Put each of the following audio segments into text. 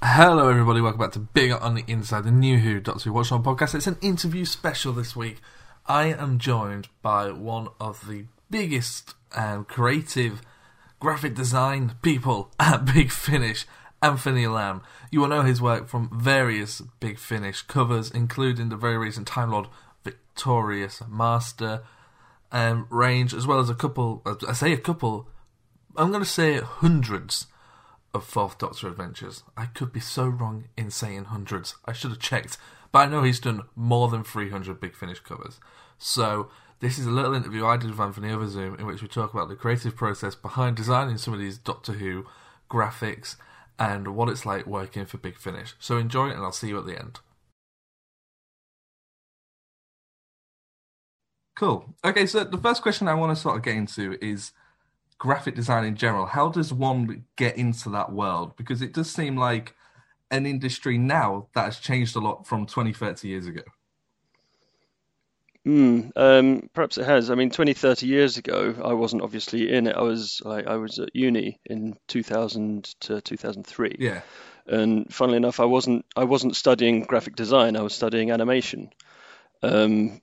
Hello, everybody. Welcome back to Bigger on the Inside, the new Who Doctor Who Watch On podcast. It's an interview special this week. I am joined by one of the biggest um, creative graphic design people at Big Finish, Anthony Lamb. You will know his work from various Big Finish covers, including the very recent Time Lord Victorious Master um, range, as well as a couple, I say a couple, I'm going to say hundreds of Fourth Doctor adventures. I could be so wrong in saying hundreds. I should have checked. But I know he's done more than 300 Big Finish covers. So this is a little interview I did with Anthony over Zoom in which we talk about the creative process behind designing some of these Doctor Who graphics and what it's like working for Big Finish. So enjoy it and I'll see you at the end. Cool. Okay, so the first question I want to sort of get into is graphic design in general. How does one get into that world? Because it does seem like an industry now that has changed a lot from 20, 30 years ago. Mm, um, perhaps it has. I mean, 20, 30 years ago, I wasn't obviously in it. I was like, I was at uni in 2000 to 2003. Yeah. And funnily enough, I wasn't I wasn't studying graphic design. I was studying animation. Um,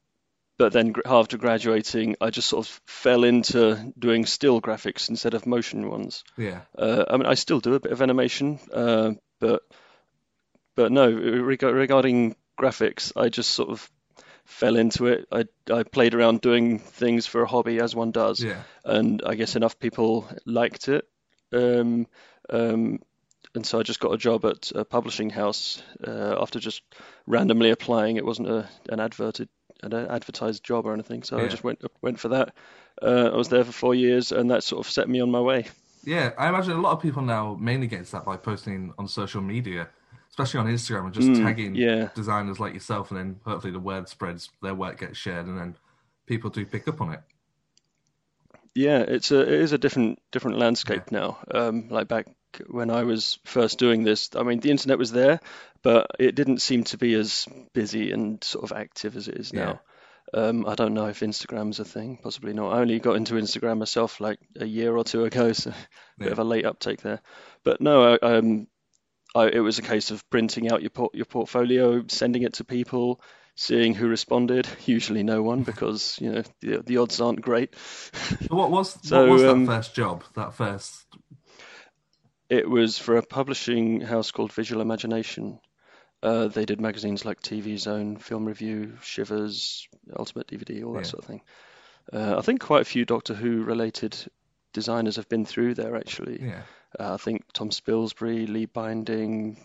but then after graduating, I just sort of fell into doing still graphics instead of motion ones. Yeah. Uh, I mean, I still do a bit of animation, uh, but but no, reg- regarding graphics, I just sort of fell into it. I I played around doing things for a hobby, as one does, Yeah. and I guess enough people liked it. Um, um, and so I just got a job at a publishing house uh, after just randomly applying. It wasn't a, an adverted an advertised job or anything, so Yeah. I just went went for that. Uh, I was there for four years, and that sort of set me on my way. Yeah, I imagine a lot of people now mainly get into that by posting on social media, especially on Instagram, and just Mm, tagging yeah. designers like yourself, and then hopefully the word spreads, their work gets shared, and then people do pick up on it. Yeah, it's a it is a different different landscape now. Um, like back when I was first doing this, I mean the internet was there, but it didn't seem to be as busy and sort of active as it is now. Um, I don't know if Instagram's a thing, possibly not. I only got into Instagram myself like a year or two ago, so a bit of a late uptake there. But no, I, um, I, it was a case of printing out your port, your portfolio, sending it to people, seeing who responded. Usually no one because you know the the odds aren't great. What was So, what was that um, first job? That first It was for a publishing house called Visual Imagination. Uh, they did magazines like TV Zone, Film Review, Shivers, Ultimate DVD, all that Yeah. sort of thing. Uh, I think quite a few Doctor Who related designers have been through there actually. yeah. Uh, I think Tom Spilsbury, Lee Binding,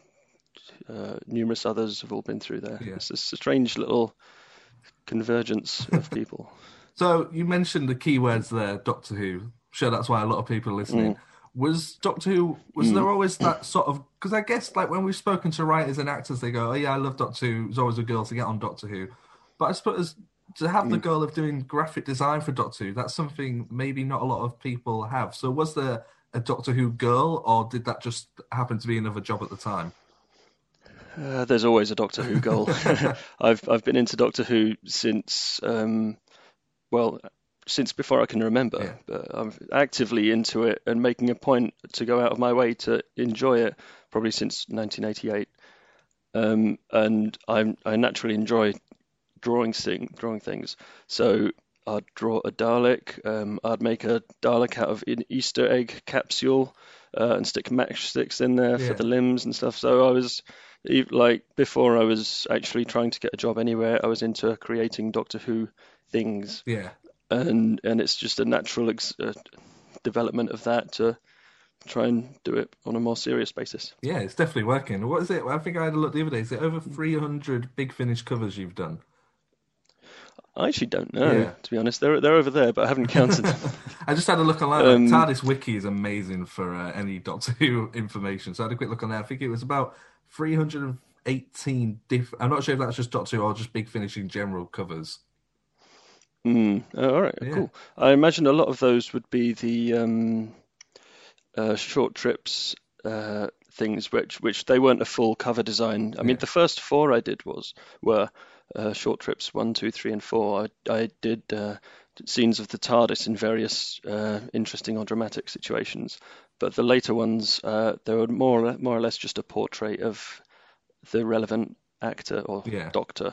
uh, numerous others have all been through there. Yeah. It's a strange little convergence of people. So you mentioned the keywords there, Doctor Who. I'm Sure, that's why a lot of people are listening. Mm. Was Doctor Who? Was there always that sort of? Because I guess like when we've spoken to writers and actors, they go, "Oh yeah, I love Doctor Who." There's always a girl to get on Doctor Who. But I suppose to have the Mm. goal of doing graphic design for Doctor Who, that's something maybe not a lot of people have. So was there a Doctor Who girl, or did that just happen to be another job at the time? Uh, there's always a Doctor Who goal. I've I've been into Doctor Who since um, well since before I can remember. Yeah. But I'm actively into it and making a point to go out of my way to enjoy it probably since 1988. Um, and I'm I naturally enjoy drawing thing drawing things. So I'd draw a Dalek. Um, I'd make a Dalek out of an Easter egg capsule uh, and stick matchsticks in there Yeah. for the limbs and stuff. So I was like before I was actually trying to get a job anywhere, I was into creating Doctor Who things, Yeah, and and it's just a natural ex- uh, development of that to try and do it on a more serious basis. yeah, it's definitely working. What is it? I think I had a look the other day. Is it over 300 big finish covers you've done? I actually don't know, Yeah. to be honest. They're they're over there, but I haven't counted. I just had a look online. Um, TARDIS Wiki is amazing for uh, any Doctor Who information. So I had a quick look on there. I think it was about 318 different. I'm not sure if that's just Doctor Who or just Big Finish in general covers. Mm. Oh, all right, Yeah. cool. I imagine a lot of those would be the um, uh, short trips uh, things, which which they weren't a full cover design. I mean, the first four I did was were uh, short trips one, two, three, and four. I I did uh, scenes of the TARDIS in various uh, interesting or dramatic situations. but the later ones, uh, they were more or, more or less just a portrait of the relevant actor or Yeah. doctor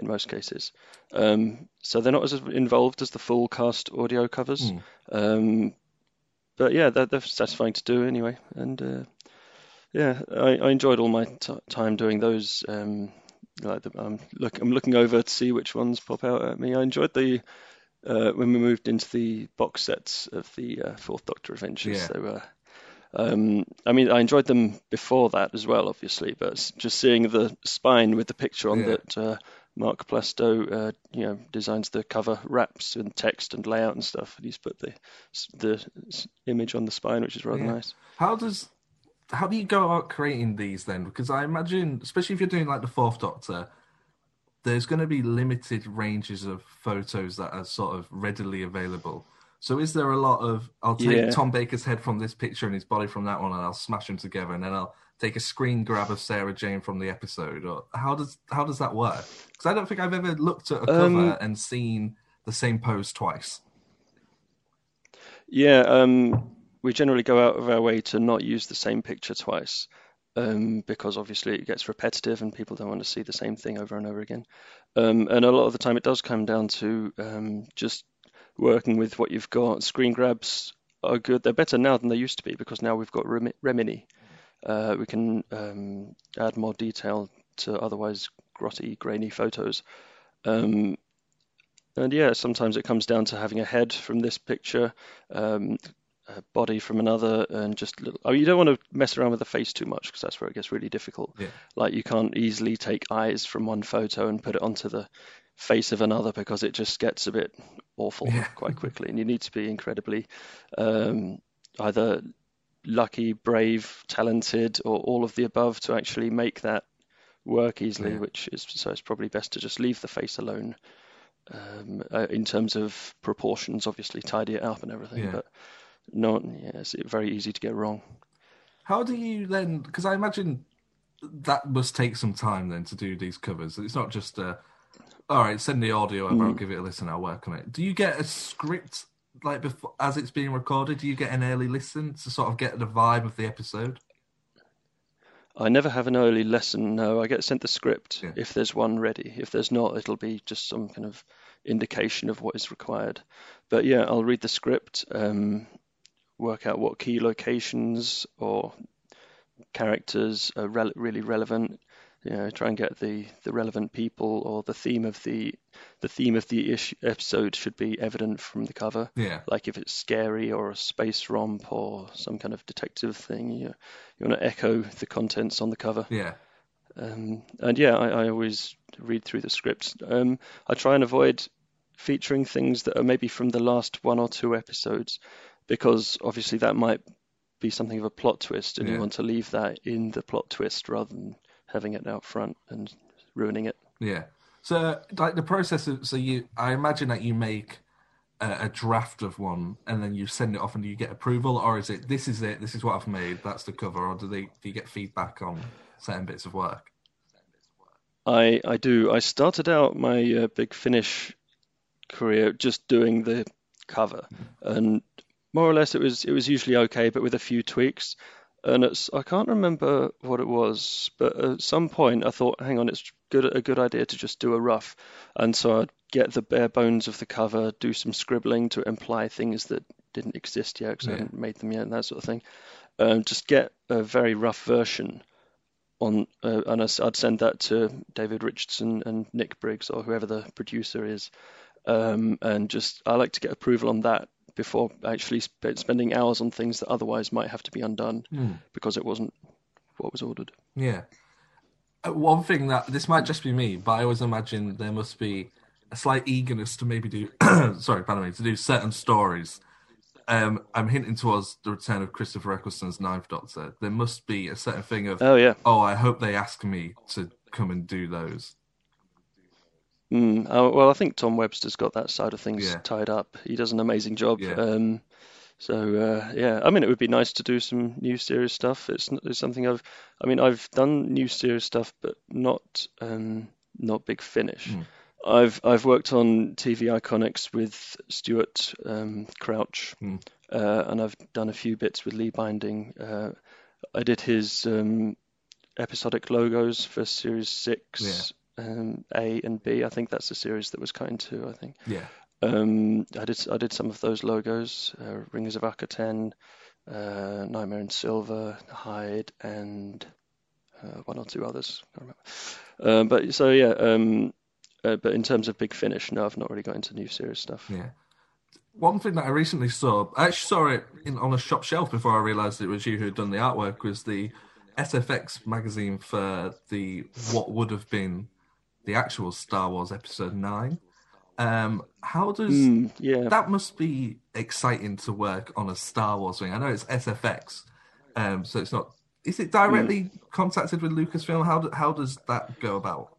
in most cases. Um, so they're not as involved as the full cast audio covers. Hmm. Um, but yeah, they're, they're satisfying to do anyway. And uh, yeah, I, I enjoyed all my t- time doing those. Um, like the, I'm look, I'm looking over to see which ones pop out at me. I enjoyed the uh, when we moved into the box sets of the uh, Fourth Doctor Adventures. Yeah. They were. Um, I mean, I enjoyed them before that as well, obviously, but just seeing the spine with the picture on Yeah. that uh, Mark Plastow, uh, you know, designs the cover wraps and text and layout and stuff, and he's put the the image on the spine, which is rather Yeah. nice. How does how do you go about creating these then? Because I imagine, especially if you're doing like the Fourth Doctor, there's going to be limited ranges of photos that are sort of readily available. So is there a lot of I'll take Yeah. Tom Baker's head from this picture and his body from that one, and I'll smash them together, and then I'll take a screen grab of Sarah Jane from the episode, or how does how does that work? Because I don't think I've ever looked at a cover Um, and seen the same pose twice. Yeah, um, we generally go out of our way to not use the same picture twice, um, because obviously it gets repetitive and people don't want to see the same thing over and over again. Um, and a lot of the time it does come down to um, just working with what you've got. Screen grabs are good. They're better now than they used to be because now we've got Remi- Remini. Uh, we can um, add more detail to otherwise grotty, grainy photos. Um, and yeah, sometimes it comes down to having a head from this picture, um, a body from another, and just little, oh, you don't want to mess around with the face too much because that's where it gets really difficult. Yeah. Like you can't easily take eyes from one photo and put it onto the face of another because it just gets a bit awful Yeah. quite quickly, and you need to be incredibly um, either lucky, brave, talented, or all of the above to actually make that work easily. Yeah. Which is so it's probably best to just leave the face alone um, uh, in terms of proportions, obviously tidy it up and everything, Yeah. but not, yeah, it's very easy to get wrong. How do you then? Because I imagine that must take some time then to do these covers. It's not just uh, all right. Send the audio over. I'll give it a listen. I'll work on it. Do you get a script like before as it's being recorded? Do you get an early listen to sort of get the vibe of the episode? I never have an early lesson. No, I get sent the script Yeah. if there's one ready. If there's not, it'll be just some kind of indication of what is required. But yeah, I'll read the script, um, work out what key locations or characters are rel- really relevant. You know, try and get the, the relevant people or the theme of the the theme of the issue, episode should be evident from the cover. Yeah, Like if it's scary or a space romp or some kind of detective thing, you you want to echo the contents on the cover. yeah, Um, and yeah, I, I always read through the script. Um, I try and avoid featuring things that are maybe from the last one or two episodes, because obviously that might be something of a plot twist, and Yeah. you want to leave that in the plot twist rather than having it out front and ruining it. yeah. So like the process of so you, I imagine that you make a, a draft of one and then you send it off and you get approval, or is it this is it, this is what I've made, that's the cover, or do they do you get feedback on certain bits of work? I I do. I started out my uh, Big Finish career just doing the cover, and more or less it was it was usually okay, but with a few tweaks. And it's I can't remember what it was, but at some point I thought, hang on, it's good a good idea to just do a rough, and so I'd get the bare bones of the cover, do some scribbling to imply things that didn't exist yet because I hadn't made them yet, and that sort of thing. Um, just get a very rough version on, uh, and I'd I'd send that to David Richardson and Nick Briggs or whoever the producer is, um, and just I like to get approval on that before actually sp- spending hours on things that otherwise might have to be undone Hmm. because it wasn't what was ordered. Yeah. Uh, One thing that this might just be me, but I always imagine there must be a slight eagerness to maybe do, sorry, pardon me, to do certain stories. Um, I'm hinting towards the return of Christopher Eccleston's Ninth Doctor. There must be a certain thing of, Oh yeah, oh, I hope they ask me to come and do those. Mm, oh, well I think Tom Webster's got that side of things Yeah. tied up. He does an amazing job. Yeah. Um, so uh, yeah, I mean it would be nice to do some new series stuff. It's, it's something I've, I mean I've done new series stuff, but not um, not Big Finish. Mm. I've I've worked on TV iconics with Stuart um, Crouch, Mm. uh, and I've done a few bits with Lee Binding. Uh, I did his um, episodic logos for Series Six, um, A and B. I think that's the series that was cut into. I think. Yeah. Um, I did I did some of those logos, uh, Rings of Akhaten, uh, Nightmare in Silver, Hide, and uh, one or two others. I can't remember. Um, but so yeah, um, uh, but in terms of Big Finish, no, I've not really got into new series stuff. Yeah. One thing that I recently saw, I actually saw it in, on a shop shelf before I realised it was you who had done the artwork, was the SFX magazine for the what would have been the actual Star Wars Episode 9. Um, how does Mm, yeah, that must be exciting to work on a Star Wars thing? I know it's SFX, um, so it's not. Is it directly contacted with Lucasfilm? How do, how does that go about?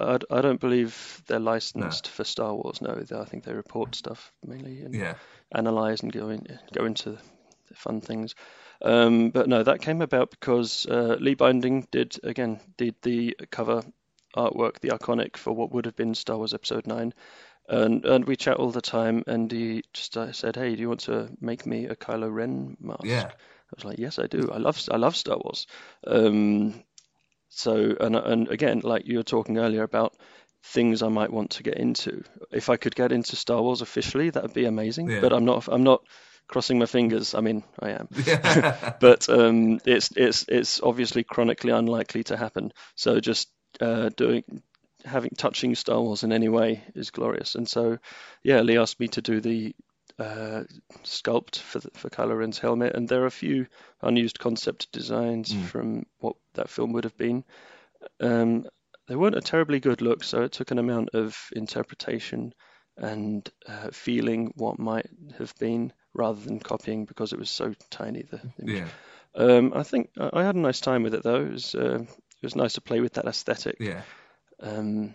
I, I don't believe they're licensed for Star Wars. No, They- I think they report stuff mainly and Yeah, analyze and go in, go into the fun things. Um, but no, that came about because uh, Lee Binding did again did the cover artwork, the iconic for what would have been Star Wars Episode Nine, and and we chat all the time. And he just uh, said, "Hey, do you want to make me a Kylo Ren mask?" yeah, I was like, "Yes, I do. I love I love Star Wars." Um, so and and again, like you were talking earlier about things I might want to get into. If I could get into Star Wars officially, that would be amazing. Yeah. But I'm not. I'm not crossing my fingers. I mean, I am. yeah, But um, it's it's it's obviously chronically unlikely to happen. So just uh, doing having touching Star Wars in any way is glorious. And so, yeah, Lee asked me to do the uh, sculpt for the, for Kylo Ren's helmet, and there are a few unused concept designs Mm. from what that film would have been. Um, they weren't a terribly good look, so it took an amount of interpretation and uh, feeling what might have been rather than copying because it was so tiny. The image. yeah, Um, I think I had a nice time with it though. It was uh, it was nice to play with that aesthetic. yeah. Um,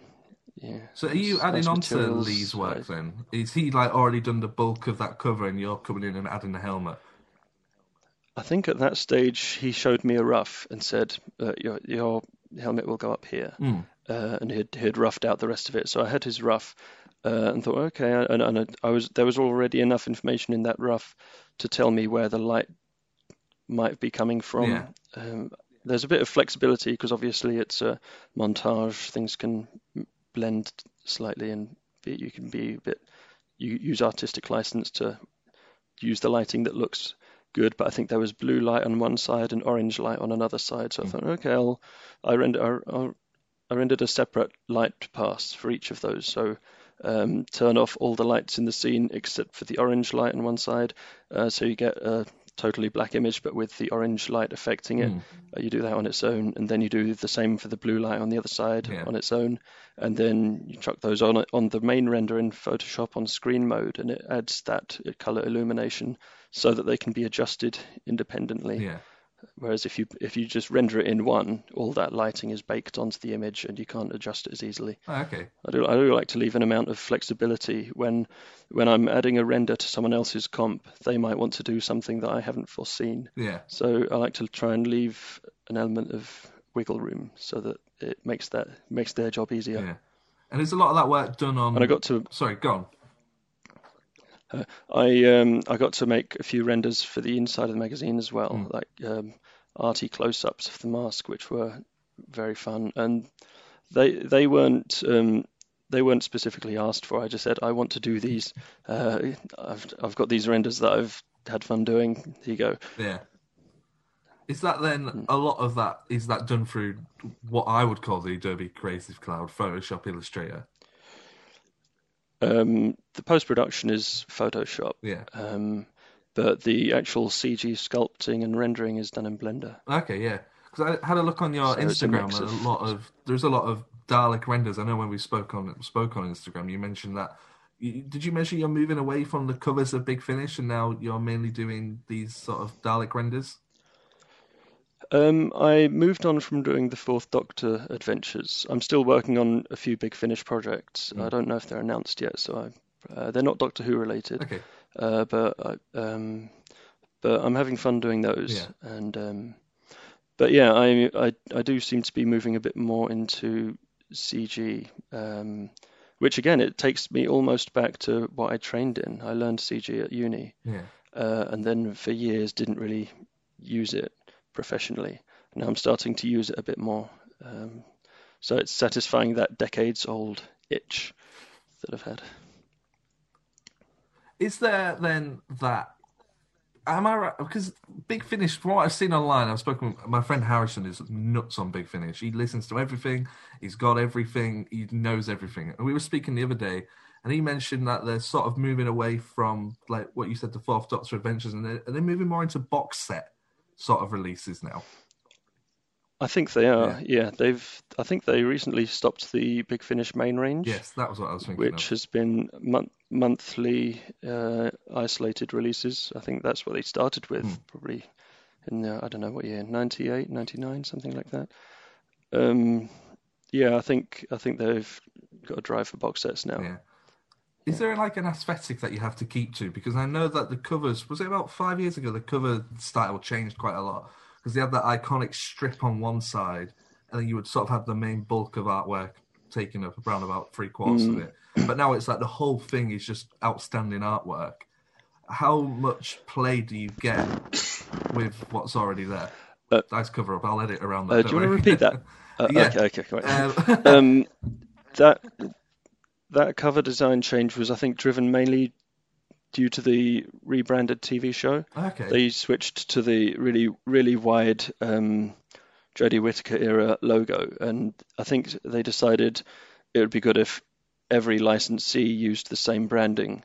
yeah. So are you adding nice on to Lee's work then? Is he like already done the bulk of that cover and you're coming in and adding the helmet? I think at that stage he showed me a rough and said, uh, "Your your helmet will go up here," Mm. uh, and he'd he'd roughed out the rest of it. So I had his rough uh, and thought, okay, and, and I was there was already enough information in that rough to tell me where the light might be coming from. Yeah. Um, there's a bit of flexibility because obviously it's a montage; things can blend slightly, and be, you can be a bit you use artistic license to use the lighting that looks good, but I think there was blue light on one side and orange light on another side. So I thought, okay, I'll I render I'll, I rendered a separate light pass for each of those. So um, turn off all the lights in the scene except for the orange light on one side, uh, so you get a totally black image, but with the orange light affecting it. Mm. Uh, you do that on its own, and then you do the same for the blue light on the other side Yeah. on its own, and then you chuck those on on the main render in Photoshop on screen mode, and it adds that color illumination so that they can be adjusted independently. Yeah, Whereas if you if you just render it in one, all that lighting is baked onto the image, and you can't adjust it as easily. oh, okay. I do I do like to leave an amount of flexibility when when I'm adding a render to someone else's comp, they might want to do something that I haven't foreseen. Yeah, So I like to try and leave an element of wiggle room so that it makes that makes their job easier. yeah. And there's a lot of that work done on. And I got to Sorry, go on. I um I got to make a few renders for the inside of the magazine as well, Mm. like um, arty close-ups of the mask, which were very fun. And they they weren't um, they weren't specifically asked for. I just said I want to do these. Uh, I've I've got these renders that I've had fun doing. Here you go. Yeah. Is that Hmm. then a lot of that? Is that done through what I would call the Adobe Creative Cloud, Photoshop, Illustrator? Um, the post-production is Photoshop, Yeah. um, but the actual CG sculpting and rendering is done in Blender. Okay, yeah. Because I had a look on your So a Instagram, and a lot of there's a lot of Dalek renders. I know when we spoke on spoke on Instagram, you mentioned that. You, did you mention you're moving away from the covers of Big Finish, and now you're mainly doing these sort of Dalek renders? Um, I moved on from doing the Fourth Doctor adventures. I'm still working on a few big Finish projects. Mm. I don't know if they're announced yet, so I, uh, they're not Doctor Who related. Okay, Uh, but I, um, but I'm having fun doing those. Yeah. And um, but yeah, I, I I do seem to be moving a bit more into CG, um, which again it takes me almost back to what I trained in. I learned CG at uni, Yeah. uh, and then for years didn't really use it professionally. Now I'm starting to use it a bit more. Um, so it's satisfying that decades old itch that I've had. Is there then that? Am I right? Because Big Finish, from what I've seen online, I've spoken. With, my friend Harrison is nuts on Big Finish. He listens to everything. He's got everything. He knows everything. And we were speaking the other day, and he mentioned that they're sort of moving away from like what you said, the Fourth Doctor Adventures, and they're, they're moving more into box set sort of releases now. I think they are. Yeah. yeah. they've. I think they recently stopped the Big Finish main range. Yes, that was what I was thinking. Which of. has been mon- monthly uh, isolated releases. I think that's what they started with, hmm. probably in the, I don't know what year, 98, 99, something like that. Um, yeah, I think I think they've got a drive for box sets now. Yeah. Is there like an aesthetic that you have to keep to? Because I know that the covers was it about five years ago. The cover style changed quite a lot because they had that iconic strip on one side, and then you would sort of have the main bulk of artwork taking up around about three quarters mm. of it. But now it's like the whole thing is just outstanding artwork. How much play do you get with what's already there? Uh, nice cover up. I'll edit around that. Uh, do you want to repeat that? Uh, yeah. Okay, okay. Um, um, that that cover design change was, I think, driven mainly due to the rebranded TV show. Okay. They switched to the really really wide um, Jodie Whittaker era logo, and I think they decided it would be good if every licensee used the same branding.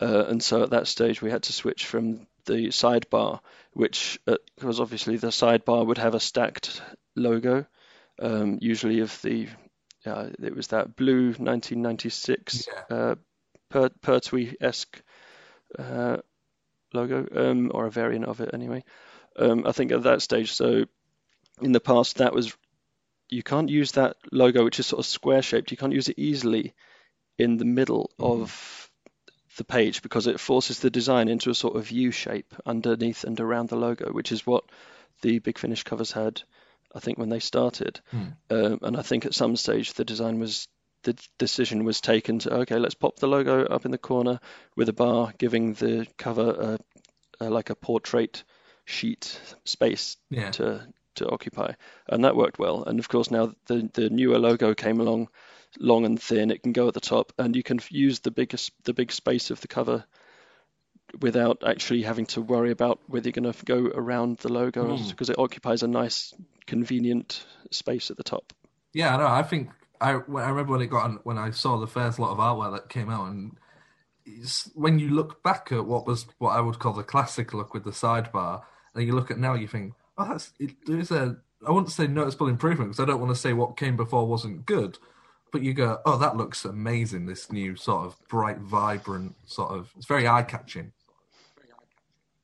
Uh, and so at that stage, we had to switch from the sidebar, which uh, obviously the sidebar would have a stacked logo, um, usually of the uh, it was that blue 1996 yeah. uh, per- Pertwee esque uh, logo, um, or a variant of it anyway. Um, I think at that stage, so in the past, that was you can't use that logo, which is sort of square shaped. You can't use it easily in the middle mm-hmm. of the page because it forces the design into a sort of U shape underneath and around the logo, which is what the Big Finish covers had, I think, when they started. Mm. Um, and I think at some stage the design was the decision was taken to okay, let's pop the logo up in the corner with a bar, giving the cover a, a, like a portrait sheet space yeah. to to occupy, and that worked well. And of course, now the the newer logo came along, long and thin. It can go at the top, and you can use the biggest the big space of the cover without actually having to worry about whether you're going to go around the logo because mm. it occupies a nice, convenient space at the top. Yeah, no, I think I, I remember when it got on, when I saw the first lot of artwork that came out, and when you look back at what was what I would call the classic look with the sidebar, and you look at now, you think, oh, that's it, there's a I wouldn't say noticeable improvement because I don't want to say what came before wasn't good, but you go, oh, that looks amazing. This new sort of bright, vibrant sort of it's very eye catching.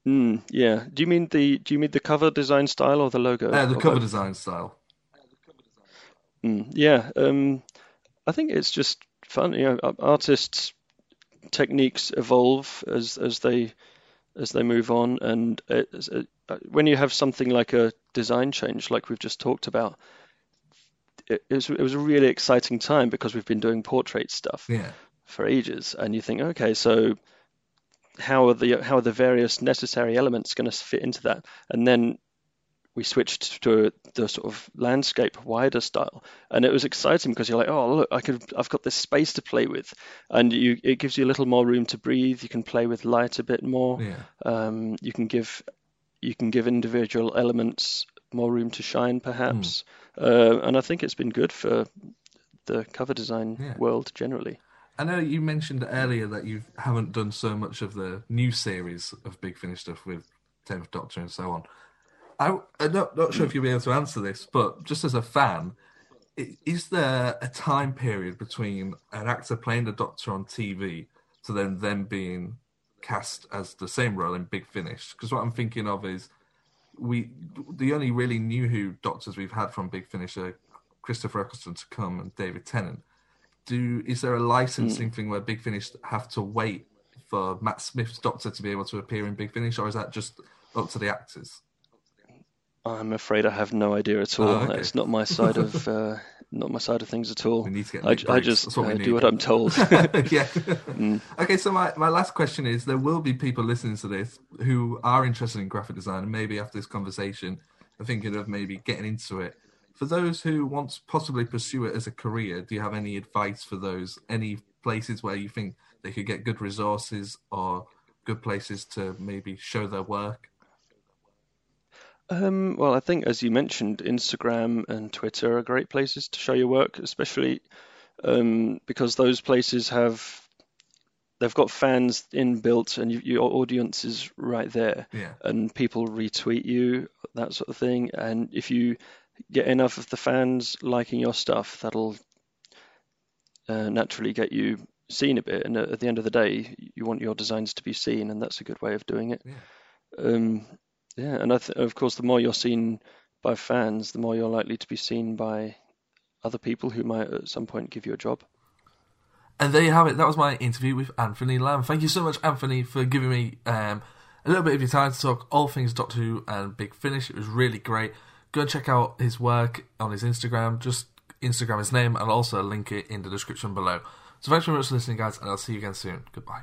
Mm, yeah. Do you mean the do you mean the cover design style or the logo? Uh, the cover both? design style. Mm, yeah, um, I think it's just fun. You know, artists' techniques evolve as as they as they move on, and it, it, uh, when you have something like a design change, like we've just talked about, it, it, was, it was a really exciting time because we've been doing portrait stuff yeah. for ages, and you think, okay, so how are the how are the various necessary elements going to fit into that, and then we switched to the sort of landscape wider style. And it was exciting because you're like oh look i could i've got this space to play with. And you it gives you a little more room to breathe. You can play with light a bit more. Yeah. um, you can give you can give individual elements more room to shine perhaps. Mm. uh, and i think it's been good for the cover design yeah. world generally I know you mentioned earlier that you haven't done so much of the new series of Big Finish stuff with Tenth Doctor and so on. I, am not, not sure if you'll be able to answer this, but just as a fan, is there a time period between an actor playing the Doctor on TV to then them being cast as the same role in Big Finish? Because what I'm thinking of is we the only really new Who Doctors we've had from Big Finish are Christopher Eccleston to come and David Tennant. Do is there a licensing mm. thing where Big Finish have to wait for Matt Smith's Doctor to be able to appear in Big Finish, or is that just up to the actors? I'm afraid I have no idea at all. Oh, okay. It's not my side of uh, not my side of things at all. We need to get I, I just what uh, do what I'm told. yeah. Mm. Okay, so my, my last question is there will be people listening to this who are interested in graphic design and maybe after this conversation are thinking of maybe getting into it. For those who want to possibly pursue it as a career, do you have any advice for those? Any places where you think they could get good resources or good places to maybe show their work? Um, well, I think, as you mentioned, Instagram and Twitter are great places to show your work, especially um, because those places have they've got fans inbuilt, and you, your audience is right there, Yeah. and people retweet you, that sort of thing. And if you get enough of the fans liking your stuff, that'll uh, naturally get you seen a bit. And at the end of the day, you want your designs to be seen, and that's a good way of doing it. Yeah. Um, yeah, and I th- of course, the more you're seen by fans, the more you're likely to be seen by other people who might at some point give you a job. And there you have it. That was my interview with Anthony Lamb. Thank you so much, Anthony, for giving me um, a little bit of your time to talk all things Doctor Who and Big Finish. It was really great. Go check out his work on his Instagram. Just Instagram his name and also link it in the description below. So thanks very much for listening, guys, and I'll see you again soon. Goodbye.